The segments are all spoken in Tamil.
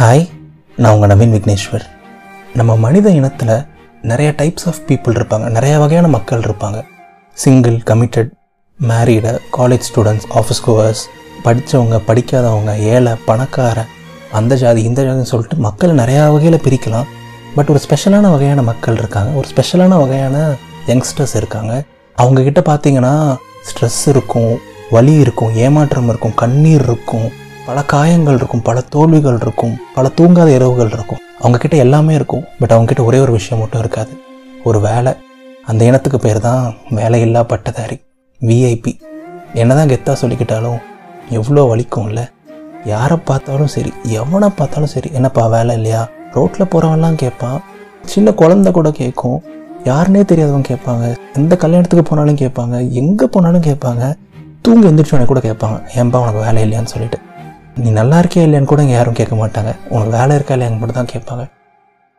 ஹாய் நான் உங்கள் நவீன் விக்னேஸ்வர். நம்ம மனித இனத்தில் நிறைய டைப்ஸ் ஆஃப் பீப்புள் இருப்பாங்க. நிறைய வகையான மக்கள் இருப்பாங்க. Single committed married college students office coworkers படித்தவங்க படிக்காதவங்க ஏழை பணக்காரன் அந்த ஜாதி இந்த ஜாதின்னு சொல்லிட்டு மக்களை நிறையா வகையில் பிரிக்கலாம். பட் ஒரு ஸ்பெஷலான வகையான மக்கள் இருக்காங்க. ஒரு ஸ்பெஷலான வகையான யங்ஸ்டர்ஸ் இருக்காங்க. அவங்கக்கிட்ட பார்த்தீங்கன்னா ஸ்ட்ரெஸ் இருக்கும் வலி இருக்கும் ஏமாற்றம் இருக்கும் கண்ணீர் இருக்கும். பல காயங்கள் இருக்கும் பல தோல்விகள் இருக்கும் பல தூங்காத இரவுகள் இருக்கும். அவங்கக்கிட்ட எல்லாமே இருக்கும் பட் அவங்கக்கிட்ட ஒரே ஒரு விஷயம் மட்டும் இருக்காது. ஒரு வேலை. அந்த இனத்துக்கு பேர் தான் வேலையில்லா பட்டதாரி விஐபி என்னதான் கெத்தாக சொல்லிக்கிட்டாலும் எவ்வளோ வலிக்கும்ல? யாரை பார்த்தாலும் சரி எவனை பார்த்தாலும் சரி என்னப்பா வேலை இல்லையா? ரோட்டில் போகிறவன்லாம் கேட்பான். சின்ன குழந்தை கூட கேட்கும். யாருனே தெரியாதவங்க கேட்பாங்க. எந்த கல்யாணத்துக்கு போனாலும் கேட்பாங்க. எங்கே போனாலும் கேட்பாங்க. தூங்கி எந்திரிச்சோடனே கூட கேட்பாங்க. ஏன்பா உனக்கு வேலை இல்லையான்னு சொல்லிட்டு. நீ நல்லா இருக்கியா இல்லையான்னு கூட இங்கே யாரும் கேட்க மாட்டாங்க. உனக்கு வேலை இருக்கா இல்லையான்னு மட்டும் தான் கேட்பாங்க.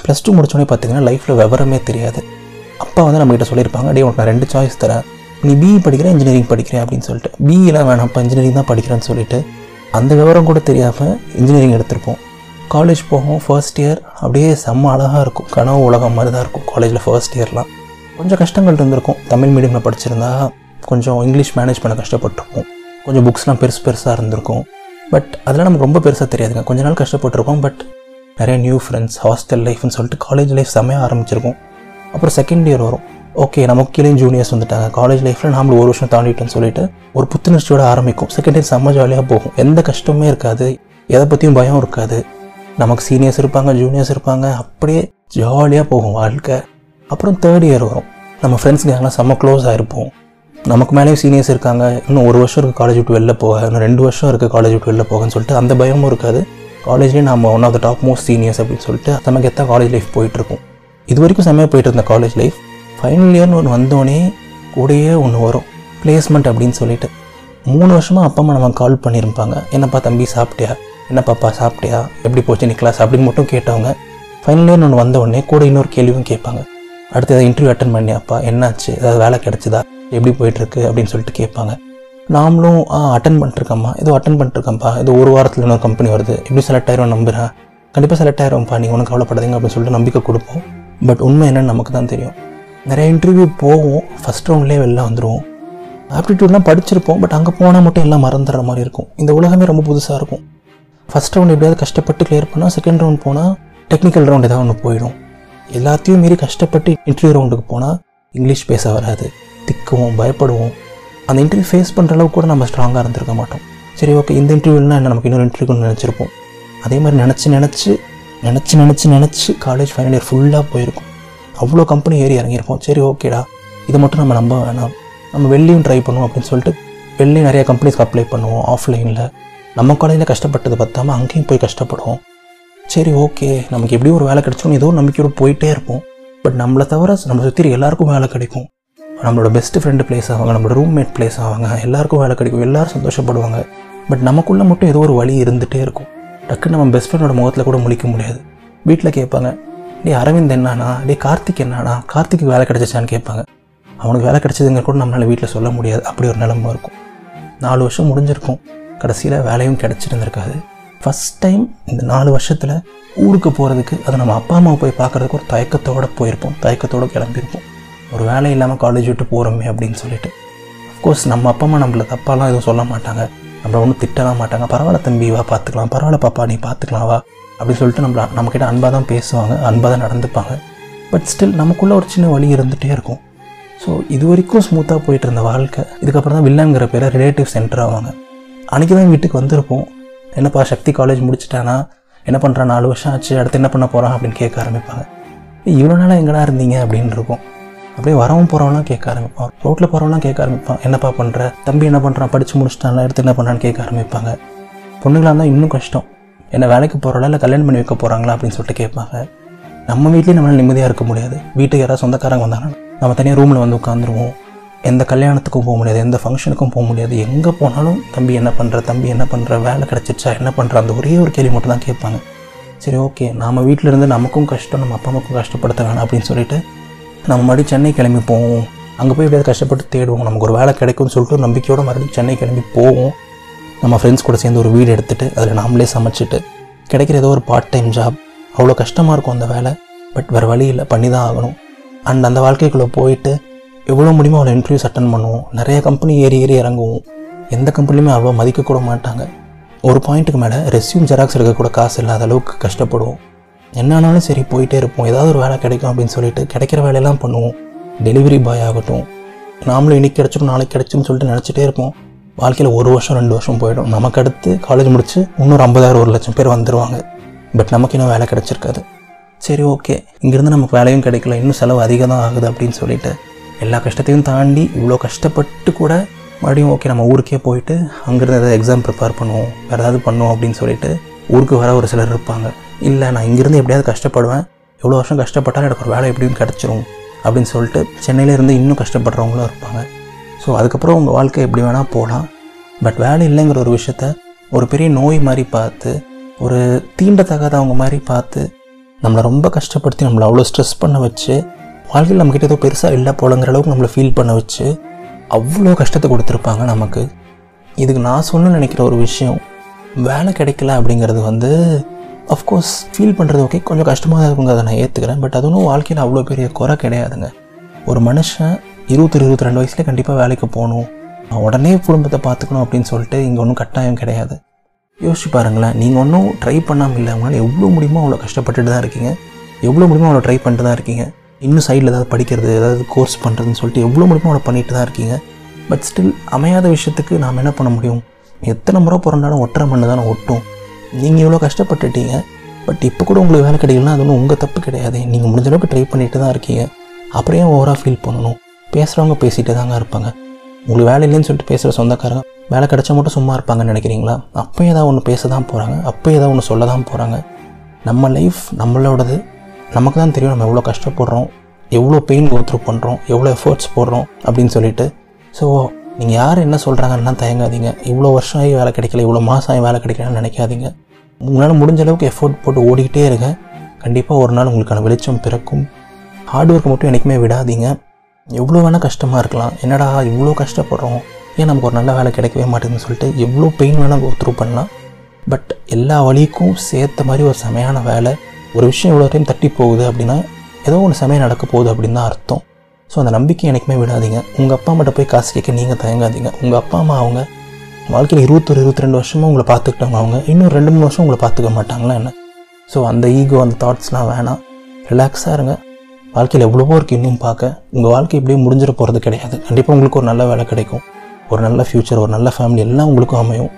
ப்ளஸ் டூ முடிச்சோடனே பார்த்தீங்கன்னா லைஃப்பில் விவரமே தெரியாது. அப்பா வந்து நம்மகிட்ட சொல்லியிருப்பாங்க டே உனக்கு நான் ரெண்டு சாய்ஸ் தரேன். நீ பிஇ படிக்கிற இன்ஜினியரிங் படிக்கிறேன் அப்படின்னு சொல்லிட்டு. பிஇலாம் வேணாம் அப்போ இன்ஜினியரிங் தான் படிக்கிறேன்னு சொல்லிட்டு அந்த விவரம் கூட தெரியாமல் இன்ஜினியரிங் எடுத்திருப்போம். காலேஜ் போகும் ஃபர்ஸ்ட் இயர் அப்படியே செம்ம அழகாக இருக்கும். கனவு உலகம் மாதிரி தான் இருக்கும் காலேஜில் ஃபர்ஸ்ட் இயர்லாம் கொஞ்சம் கஷ்டங்கள் இருந்திருக்கும். தமிழ் மீடியமில் படிச்சிருந்தா கொஞ்சம் இங்கிலீஷ் மேனேஜ் பண்ண கஷ்டப்பட்டிருப்போம் கொஞ்சம் புக்ஸ்லாம் பெருசு பெருசாக இருந்திருக்கும். பட் அதெல்லாம் நமக்கு ரொம்ப பெருசாக தெரியாதுங்க. கொஞ்ச நாள் கஷ்டப்பட்டுருக்கோம். பட் நிறைய நியூ ஃப்ரெண்ட்ஸ் ஹாஸ்டல் லைஃப்னு சொல்லிட்டு காலேஜ் லைஃப் செம்மையாக ஆரம்பிச்சிருக்கோம். அப்புறம் செகண்ட் இயர் வரும். ஓகே நமக்கு கீழே ஜூனியர்ஸ் வந்துட்டாங்க. காலேஜ் லைஃப்பில் நாமளும் ஒரு வருஷம் தாண்டிட்டோம்னு சொல்லிட்டு ஒரு புத்துணர்ச்சியோட ஆரம்பிக்கும். செகண்ட் இயர் செம்ம ஜாலியாக போகும். எந்த கஷ்டமே இருக்காது. எதை பற்றியும் பயம் இருக்காது. நமக்கு சீனியர்ஸ் இருப்பாங்க ஜூனியர்ஸ் இருப்பாங்க. அப்படியே ஜாலியாக போகும் வாழ்க்கை. அப்புறம் தேர்ட் இயர் வரும். நம்ம ஃப்ரெண்ட்ஸ் கேங்லாம் செம்ம க்ளோஸ் ஆகிருப்போம் நமக்கு மேலேயும் சீனியர்ஸ் இருக்காங்க. இன்னும் ஒரு வருஷம் இருக்குது காலேஜ் விட்டு வெளில போக. இன்னும் ரெண்டு வருஷம் இருக்குது காலேஜ் விட்டு வெளில போகன்னு சொல்லிட்டு அந்த பயமும் இருக்காது. காலேஜ்லேயே நம்ம one of the top most seniors அப்படின்னு சொல்லிட்டு நமக்கு எத்தான் காலேஜ் லைஃப் போயிட்டுருக்கும் இது வரைக்கும் செம்மையாக போயிட்டு இருந்த காலேஜ் லைஃப் ஃபைனல் இயர்னு ஒன்று வந்தோடனே கூடயே ஒன்று வரும். பிளேஸ்மெண்ட் அப்படின்னு சொல்லிட்டு. மூணு வருஷமாக அப்பா அம்மா நம்ம கால் பண்ணியிருப்பாங்க என்னப்பா தம்பி சாப்பிட்டியா? என்ன பாப்பா சாப்பிட்டியா? எப்படி போச்சு நீ கிளாஸ் அப்படின்னு மட்டும் கேட்டவங்க. ஃபைனல் இயர்னு ஒன்று வந்த உடனே கூட இன்னொரு கேள்வியும் கேட்பாங்க. அடுத்து ஏதாவது இன்டர்வியூ அட்டன் பண்ணியாப்பா? என்னாச்சு? ஏதாவது வேலை கிடச்சிதா? எப்படி போயிட்டுருக்கு அப்படின்னு சொல்லிட்டு கேட்பாங்க. நாமளும் ஆ அட்டன் பண்ணிட்டுருக்கோம்மா. ஏதோ அட்டன் பண்ணிட்டுருக்கோம்ப்பா. இது ஒரு வாரத்தில் இன்னொரு கம்பெனி வருது. எப்படி செலக்ட் ஆயிரும் நம்புகிறேன் கண்டிப்பாக செலக்ட் ஆயிரும்ப்பா நீங்கள் ஒன்றும் கவலைப்படாதீங்க. அப்படின்னு சொல்லிட்டு நம்பிக்கை கொடுப்போம். பட் உண்மை என்னன்னு நமக்கு தான் தெரியும். நிறைய இன்டர்வியூ போவோம் ஃபஸ்ட் ரவுண்ட்லேயே வெளில வந்துடுவோம் ஆப்டிடியூட்லாம் படிச்சிருப்போம். பட் அங்கே போனால் மட்டும் எல்லாம் மறந்துடுற மாதிரி இருக்கும். இந்த உலகமே ரொம்ப புதுசாக இருக்கும். ஃபஸ்ட் ரவுண்ட் எப்படியாவது கஷ்டப்பட்டு கிளியர் பண்ணால் செகண்ட் ரவுண்ட் போனால் டெக்னிக்கல் ரவுண்ட் ஏதாவது ஒன்று போயிடும். எல்லாத்தையும் மீறி கஷ்டப்பட்டு இன்டர்வியூ ரவுண்டுக்கு போனால் இங்கிலீஷ் பேச வராது. திக்குவோம் பயப்படுவோம். அந்த இன்டர்வியூ ஃபேஸ் பண்ணுற அளவுக்கு கூட நம்ம ஸ்ட்ராங்காக இருந்திருக்க மாட்டோம். சரி ஓகே இந்த இன்டர்வியூனா என்ன? நமக்கு இன்னொரு இன்டர்வியூன்னு நினச்சிருப்போம். அதே மாதிரி நினச்சி நினச்சி நினச்சி நினச்சி நினச்சி காலேஜ் ஃபைனல் இயர் ஃபுல்லாக போயிருக்கும். அவ்வளோ கம்பெனி ஏறி இறங்கியிருப்போம். சரி ஓகேடா இதை மட்டும் நம்ம நம்ப வேணாம். நம்ம வெளிலையும் ட்ரை பண்ணுவோம் அப்படின்னு சொல்லிட்டு வெளிலையும் நிறைய கம்பெனிஸ்க்கு அப்ளை பண்ணுவோம் ஆஃப்லைனில் நம்ம காலேஜில் கஷ்டப்பட்டது பார்த்தாம அங்கேயும் போய் கஷ்டப்படுவோம். சரி ஓகே நமக்கு எப்படியும் ஒரு வேலை கிடைச்சோன்னு ஏதோ நம்பிக்கையோடு போயிட்டே இருப்போம். பட் நம்மளை தவிர நம்ம சுற்றி எல்லாருக்கும் வேலை கிடைக்கும். நம்மளோட பெஸ்ட் ஃப்ரெண்டு பிளேஸ் ஆவாங்க நம்மளோட ரூம்மேட் பிளேஸ் ஆவாங்க எல்லாருக்கும் வேலை கிடைக்கும் எல்லாரும் சந்தோஷப்படுவாங்க. பட் நமக்குள்ளே மட்டும் ஏதோ ஒரு வழி இருந்துகிட்டே இருக்கும். டக்குன்னு நம்ம பெஸ்ட் ஃப்ரெண்டோட முகத்தில் கூட முழிக்க முடியாது. வீட்டில் கேட்பாங்க டே அரவிந்த் என்னானா டே கார்த்திக் என்னானா கார்த்திக்கு வேலை கிடச்சிச்சான்னு கேட்பாங்க. அவனுக்கு வேலை கிடச்சதுங்க கூட நம்மளால் வீட்டில் சொல்ல முடியாது. அப்படி ஒரு நிலமை இருக்கும். நாலு வருஷம் முடிஞ்சிருக்கும். கடைசியில் வேலையும் கிடச்சிருந்துருக்காது. ஃபஸ்ட் டைம் இந்த நாலு வருஷத்தில் ஊருக்கு போகிறதுக்கு அதை நம்ம அப்பா அம்மாவை போய் பார்க்குறதுக்கு ஒரு தயக்கத்தோடு போயிருப்போம். தயக்கத்தோடு கிளம்பியிருப்போம். ஒரு வேலை இல்லாமல் காலேஜ் விட்டு போகிறோமே அப்படின்னு சொல்லிட்டு. அஃப்கோர்ஸ் நம்ம அப்பா அம்மா நம்மளை தப்பாலாம் எதுவும் சொல்ல மாட்டாங்க. நம்மளை ஒன்றும் திட்டலாம் மாட்டாங்க. பரவாயில்ல தம்பி வா பார்த்துக்கலாம் பரவாயில்ல பாப்பா நீ பார்த்துக்கலாம் வா. அப்படின்னு சொல்லிட்டு நம்மள நம்மக்கிட்ட அன்பாக தான் பேசுவாங்க. அன்பாக தான் நடந்துப்பாங்க. பட் ஸ்டில் நமக்குள்ளே ஒரு சின்ன வழி இருந்துகிட்டே இருக்கும். ஸோ இது வரைக்கும் ஸ்மூத்தாக போயிட்டு இருந்த வாழ்க்கை. இதுக்கப்புறம் தான் வில்லங்கிற பேரை ரிலேட்டிவ் சென்டர் ஆவாங்க. அன்றைக்கி தான் வீட்டுக்கு வந்திருப்போம். என்னப்பா சக்தி காலேஜ் முடிச்சிட்டானா? என்ன பண்ணுறான் நாலு வருஷம் ஆச்சு. அடுத்து என்ன பண்ண போகிறான் அப்படின்னு கேட்க ஆரம்பிப்பாங்க. இவ்வளோ நாளாக எங்கடா இருந்தீங்க? அப்படின்னு இருக்கும். அப்படியே வரவும் போகிறவங்களாம் கேட்க ஆரம்பிப்பான். ரோட்டில் போகிறவங்களாம் கேட்க ஆரம்பிப்பான். என்னப்பா பண்ணுற தம்பி என்ன பண்ணுறான் படித்து முடிச்சிட்டான்ல எடுத்து என்ன பண்ணான்னு கேட்க ஆரம்பிப்பாங்க. பொண்ணுங்களாக இருந்தால் இன்னும் கஷ்டம். என்ன வேலைக்கு போகிறாளா இல்லை கல்யாணம் பண்ணி வைக்க போகிறாங்களா அப்படின்னு சொல்லிட்டு கேட்பாங்க. நம்ம வீட்லேயும் நம்மளால் நிம்மதியாக இருக்க முடியாது. வீட்டுக்கு யாராவது சொந்தக்காரங்க வந்தாங்கன்னா நம்ம தனியாக ரூமில் வந்து உட்காந்துருவோம் எந்த கல்யாணத்துக்கும் போக முடியாது. எந்த ஃபங்க்ஷனுக்கும் போக முடியாது. எங்கே போனாலும் தம்பி என்ன பண்ணுற தம்பி என்ன பண்ணுற வேலை கிடச்சிருச்சா? என்ன பண்ணுற அந்த ஒரே ஒரு கேள்வி மட்டும் தான் கேட்பாங்க. சரி ஓகே. நாம் வீட்டில் இருந்து நமக்கும் கஷ்டம் நம்ம அப்பா அம்மாக்கும் கஷ்டப்படுத்த வேணாம் அப்படின்னு சொல்லிட்டு நம்ம மறுபடியும் சென்னை கிளம்பி போவோம். அங்கே போய் எப்படியாவது கஷ்டப்பட்டு தேடுவோம். நமக்கு ஒரு வேலை கிடைக்கும்னு சொல்லிட்டு ஒரு நம்பிக்கையோடு மறுபடியும் சென்னை கிளம்பி போவோம். நம்ம ஃப்ரெண்ட்ஸ் கூட சேர்ந்து ஒரு வீடு எடுத்துகிட்டு அதில் நாமளே சமைச்சிட்டு கிடைக்கிற ஏதோ ஒரு பார்ட் டைம் ஜாப் அவ்வளோ கஷ்டமாக இருக்கும் அந்த வேலை. பட் வேறு வழி இல்லை. பண்ணி தான் ஆகணும். அண்ட் அந்த வாழ்க்கைக்குள்ளே போயிட்டு எவ்வளோ முடியுமோ அவ்வளோ இன்டர்வியூஸ் அட்டன் பண்ணுவோம். நிறைய கம்பெனி ஏறி ஏறி இறங்குவோம். எந்த கம்பெனிலையுமே அவ்வளோ மதிக்கக்கூட மாட்டாங்க. ஒரு பாயிண்ட்டுக்கு மேலே ரெஸ்யூம் ஜெராக்ஸ் எடுக்கக்கூட காசு இல்லாத அளவுக்கு கஷ்டப்படுவோம். என்ன ஆனாலும் சரி போயிட்டே இருப்போம். ஏதாவது ஒரு வேலை கிடைக்கும் அப்படின்னு சொல்லிட்டு கிடைக்கிற வேலையெல்லாம் பண்ணுவோம். டெலிவரி பாய் ஆகட்டும். நாமளும் இன்றைக்கி கிடச்சிடும் நாளைக்கு கிடச்சின்னு சொல்லிட்டு நினச்சிட்டே இருப்போம். வாழ்க்கையில் ஒரு வருஷம் ரெண்டு வருஷம் போயிடும். நமக்கு அடுத்து காலேஜ் முடிச்சு இன்னொரு ஐம்பதாயிரம் ஒரு லட்சம் பேர் வந்துடுவாங்க பட் நமக்கு இன்னும் வேலை கிடச்சிருக்காது. சரி ஓகே இங்கேருந்து நமக்கு வேலையும் கிடைக்கல. இன்னும் செலவு அதிகம் தான் ஆகுது அப்படின்னு சொல்லிட்டு எல்லா கஷ்டத்தையும் தாண்டி இவ்வளோ கஷ்டப்பட்டு கூட மறுபடியும் ஓகே நம்ம ஊருக்கே போயிட்டு அங்கேருந்து எதாவது எக்ஸாம் ப்ரிப்பேர் பண்ணுவோம். வேறு ஏதாவது பண்ணுவோம் அப்படின்னு சொல்லிட்டு ஊருக்கு வர ஒரு சிலர் இருப்பாங்க. இல்லை நான் இங்கேருந்து எப்படியாவது கஷ்டப்படுவேன். எவ்வளோ வருஷம் கஷ்டப்பட்டாலும் எனக்கு ஒரு வேலை எப்படியும் கிடச்சிரும் அப்படின்னு சொல்லிட்டு சென்னையிலேருந்து இன்னும் கஷ்டப்படுறவங்களும் இருப்பாங்க. ஸோ அதுக்கப்புறம் உங்கள் வாழ்க்கை எப்படி வேணால் போகலாம் பட் வேலை இல்லைங்கிற ஒரு விஷயத்த ஒரு பெரிய நோய் மாதிரி பார்த்து ஒரு தீண்டத்தகாதவங்க மாதிரி பார்த்து நம்மளை ரொம்ப கஷ்டப்படுத்தி நம்மளை அவ்வளோ ஸ்ட்ரெஸ் பண்ண வச்சு வாழ்க்கையில் நம்மக்கிட்ட ஏதோ பெருசாக இல்லை போலங்கிற அளவுக்கு நம்மளை ஃபீல் பண்ண வச்சு அவ்வளோ கஷ்டத்தை கொடுத்துருப்பாங்க நமக்கு. இதுக்கு நான் சொன்ன நினைக்கிற ஒரு விஷயம் வேலை கிடைக்கல அப்படிங்கிறது வந்து அஃப்கோர்ஸ் ஃபீல் பண்ணுறது ஓகே கொஞ்சம் கஷ்டமாக தான் இருக்குங்க அதை நான் ஏற்றுக்கிறேன் பட் அது ஒன்றும் வாழ்க்கையில் அவ்வளோ பெரிய குறை கிடையாதுங்க. ஒரு மனுஷன் இருபத்தொரு இருபத்தி ரெண்டு வயசுலேயே கண்டிப்பாக வேலைக்கு போகணும். உடனே குடும்பத்தை பார்த்துக்கணும் அப்படின்னு சொல்லிட்டு இங்கே ஒன்றும் கட்டாயம் கிடையாது. யோசிச்சு பாருங்களேன் நீங்கள் ஒன்றும் ட்ரை பண்ணாமல் இல்லை உங்களால் எவ்வளோ முடியுமோ அவ்வளோ கஷ்டப்பட்டுட்டு தான் இருக்கீங்க. எவ்வளோ முடியுமோ அவ்வளோ ட்ரை பண்ணிட்டு தான் இருக்கீங்க. இன்னும் சைடில் ஏதாவது படிக்கிறது ஏதாவது கோர்ஸ் பண்ணுறதுன்னு சொல்லிட்டு எவ்வளோ முடியுமோ அவ்வளோ பண்ணிட்டு தான் இருக்கீங்க. பட் ஸ்டில் அமையாத விஷயத்துக்கு நாம் என்ன பண்ண முடியும்? எத்தனை முறை பிறந்தாலும் ஒற்றை மண்ணு தானே ஒட்டும். நீங்கள் இவ்வளோ கஷ்டப்பட்டுட்டீங்க. பட் இப்போ கூட உங்களுக்கு வேலை கிடைக்கலனா அது ஒன்றும் உங்கள் தப்பு கிடையாது. நீங்கள் முடிஞ்ச அளவுக்கு ட்ரை பண்ணிட்டு தான் இருக்கீங்க. அப்புறம் ஓவராக ஃபீல் பண்ணணும்? பேசுகிறவங்க பேசிகிட்டே தாங்க இருப்பாங்க. உங்களுக்கு வேலை இல்லைன்னு சொல்லிட்டு பேசுகிற சொந்தக்காரங்க வேலை கிடச்சா மட்டும் சும்மா இருப்பாங்கன்னு நினைக்கிறீங்களா? அப்போ ஏதாவது ஒன்று பேச தான் போகிறாங்க அப்போ ஏதாவது ஒன்று சொல்ல தான் போகிறாங்க நம்ம லைஃப் நம்மளோடது. நமக்கு தான் தெரியும் நம்ம எவ்வளோ கஷ்டப்படுறோம். எவ்வளோ பெயின் கோத்ரூ பண்ணுறோம் எவ்வளோ எஃபர்ட்ஸ் போடுறோம் அப்படின்னு சொல்லிட்டு. ஸோ நீங்கள் யார் என்ன சொல்கிறாங்கன்னா தயங்காதீங்க. இவ்வளோ வருஷம் ஆகி வேலை கிடைக்கல இவ்வளோ மாதம் ஆகி வேலை கிடைக்கலன்னு நினைக்காதீங்க. உங்களால் முடிஞ்ச அளவுக்கு எஃபோர்ட் போட்டு ஓடிக்கிட்டே இருங்க. கண்டிப்பாக ஒரு நாள் உங்களுக்கான வெளிச்சம் பிறக்கும். ஹார்ட் ஒர்க் மட்டும் என்றைக்குமே விடாதீங்க. எவ்வளோ வேணால் கஷ்டமாக இருக்கலாம். என்னடா இவ்வளோ கஷ்டப்படுறோம்? ஏன் நமக்கு ஒரு நல்ல வேலை கிடைக்கவே மாட்டேங்குதுன்னு சொல்லிட்டு எவ்வளோ பெயின் வேணால் த்ரூ பண்ணலாம். பட் எல்லா வழிக்கும் சேர்த்த மாதிரி ஒரு செமையான வேலை. ஒரு விஷயம் இவ்வளோ டைம் தட்டி போகுது அப்படின்னா ஏதோ ஒன்று செமையாக நடக்க போகுது அப்படின்னு தான் அர்த்தம். ஸோ அந்த நம்பிக்கை எனக்குமே விடாதீங்க. உங்கள் அப்பா அம்மாட்ட போய் காசு கேட்க நீங்கள் தயங்காதீங்க. உங்கள் அப்பா அம்மா அவங்க வாழ்க்கையில் இருபத்தொரு இருபத்தி ரெண்டு வருஷமாக உங்களை பார்த்துக்கிட்டாங்க அவங்க. இன்னும் ரெண்டு மூணு வருஷம் உங்களை பார்த்துக்க மாட்டாங்களா என்ன? ஸோ அந்த ஈகோ அந்த தாட்ஸ்லாம் வேணாம். ரிலாக்ஸாக இருங்க. வாழ்க்கையில் எவ்வளவோ இருக்குது இன்னும் பார்க்க. உங்கள் வாழ்க்கை இப்படியே முடிஞ்சிட போகிறது கிடையாது. கண்டிப்பாக உங்களுக்கு ஒரு நல்ல வேலை கிடைக்கும். ஒரு நல்ல ஃப்யூச்சர் ஒரு நல்ல ஃபேமிலி எல்லாம் உங்களுக்கும் அமையும்.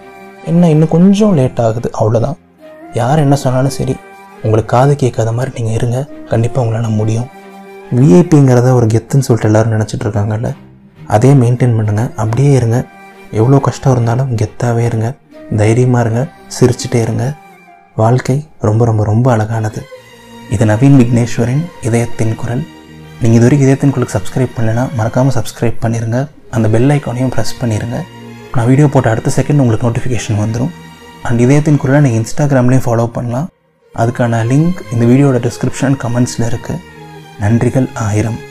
என்ன இன்னும் கொஞ்சம் லேட் ஆகுது. அவ்வளோதான் யார் என்ன சொன்னாலும் சரி. உங்களுக்கு காது கேட்காத மாதிரி நீங்கள் இருங்க. கண்டிப்பாக உங்களால் முடியும். விஐபிங்கிறத ஒரு கெத்துன்னு சொல்லிட்டு எல்லோரும் நினச்சிட்டு இருக்காங்கல்ல அதே மெயின்டைன் பண்ணுங்கள் அப்படியே இருங்க. எவ்வளோ கஷ்டம் இருந்தாலும் கெத்தாகவே இருங்க. தைரியமாக இருங்க. சிரிச்சிட்டே இருங்க. வாழ்க்கை ரொம்ப ரொம்ப ரொம்ப அழகானது. இது நவீன் விக்னேஸ்வரின் இதயத்தின் குரல். நீங்கள் இது வரைக்கும் இதயத்தின் குரலுக்கு சப்ஸ்கிரைப் பண்ணலைன்னா மறக்காமல் சப்ஸ்கிரைப் பண்ணிடுங்க அந்த பெல் ஐக்கானையும் ப்ரெஸ் பண்ணிடுங்க நான் வீடியோ போட்ட அடுத்த செகண்ட் உங்களுக்கு நோட்டிஃபிகேஷன் வந்துடும் அண்ட் இதயத்தின் குரலை நீங்கள் இன்ஸ்டாகிராம்லேயும் ஃபாலோ பண்ணலாம். அதுக்கான லிங்க் இந்த வீடியோட டிஸ்கிரிப்ஷன் கமெண்ட்ஸில் இருக்குது நன்றிகள் ஆயிரம்.